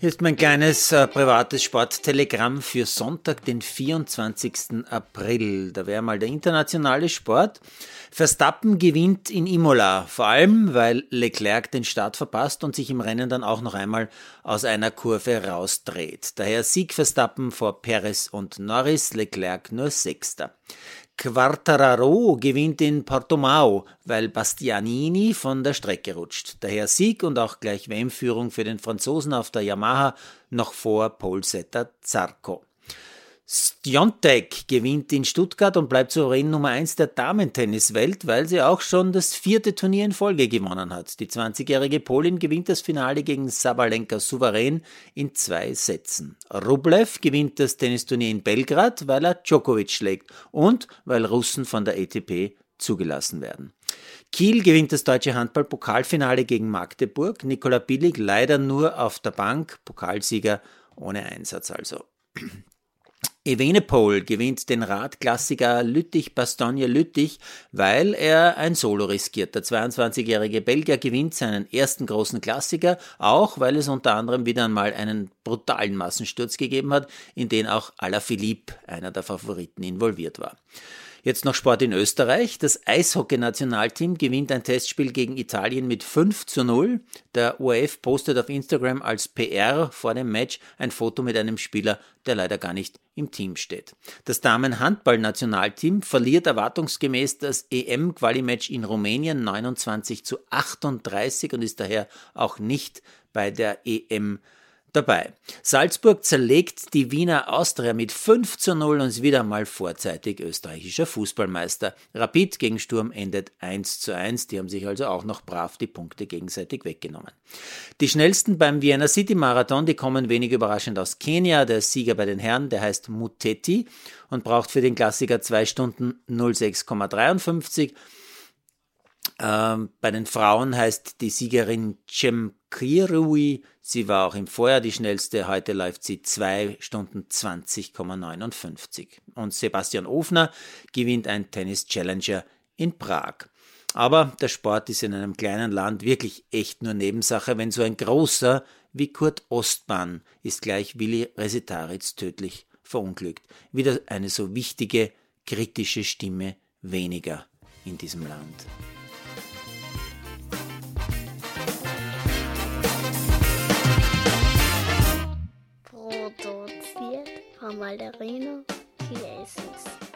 Hier ist mein kleines äh, privates Sporttelegramm für Sonntag, den 24. April. Da wäre mal der internationale Sport. Verstappen gewinnt in Imola, vor allem weil Leclerc den Start verpasst und sich im Rennen dann auch noch einmal aus einer Kurve rausdreht. Daher Sieg Verstappen vor Perez und Norris, Leclerc nur Sechster. Quartararo gewinnt in Portomao, weil Bastianini von der Strecke rutscht. Daher Sieg und auch gleich WM-Führung für den Franzosen auf der Yamaha noch vor Polsetter Zarco. Stjontek gewinnt in Stuttgart und bleibt souverän Nummer 1 der Damentenniswelt, weil sie auch schon das vierte Turnier in Folge gewonnen hat. Die 20-jährige Polin gewinnt das Finale gegen Sabalenka souverän in zwei Sätzen. Rublev gewinnt das Tennisturnier in Belgrad, weil er Djokovic schlägt und weil Russen von der ATP zugelassen werden. Kiel gewinnt das deutsche Handball-Pokalfinale gegen Magdeburg. Nikola Billig leider nur auf der Bank, Pokalsieger ohne Einsatz also. Evenepoel gewinnt den Radklassiker Lüttich-Bastogne-Lüttich, weil er ein Solo riskiert. Der 22-jährige Belgier gewinnt seinen ersten großen Klassiker, auch weil es unter anderem wieder einmal einen brutalen Massensturz gegeben hat, in den auch Alaphilippe, einer der Favoriten, involviert war. Jetzt noch Sport in Österreich. Das Eishockey-Nationalteam gewinnt ein Testspiel gegen Italien mit 5 zu 0. Der ORF postet auf Instagram als PR vor dem Match ein Foto mit einem Spieler, der leider gar nicht im Team steht. Das Damen-Handball-Nationalteam verliert erwartungsgemäß das EM-Qualimatch in Rumänien 29 zu 38 und ist daher auch nicht bei der EM dabei. Salzburg zerlegt die Wiener Austria mit 5 zu 0 und ist wieder mal vorzeitig österreichischer Fußballmeister. Rapid gegen Sturm endet 1 zu 1. Die haben sich also auch noch brav die Punkte gegenseitig weggenommen. Die schnellsten beim Vienna City Marathon, die kommen wenig überraschend aus Kenia. Der Sieger bei den Herren, der heißt Muteti und braucht für den Klassiker 2 Stunden 06,53. Ähm, bei den Frauen heißt die Siegerin Cemkirui, sie war auch im Vorjahr die schnellste, heute läuft sie 2 Stunden 20,59. Und Sebastian Ofner gewinnt ein Tennis Challenger in Prag. Aber der Sport ist in einem kleinen Land wirklich echt nur Nebensache, wenn so ein großer wie Kurt Ostbahn ist gleich Willi Resetaritz tödlich verunglückt. Wieder eine so wichtige, kritische Stimme weniger in diesem Land. Von Malderino Chiesens.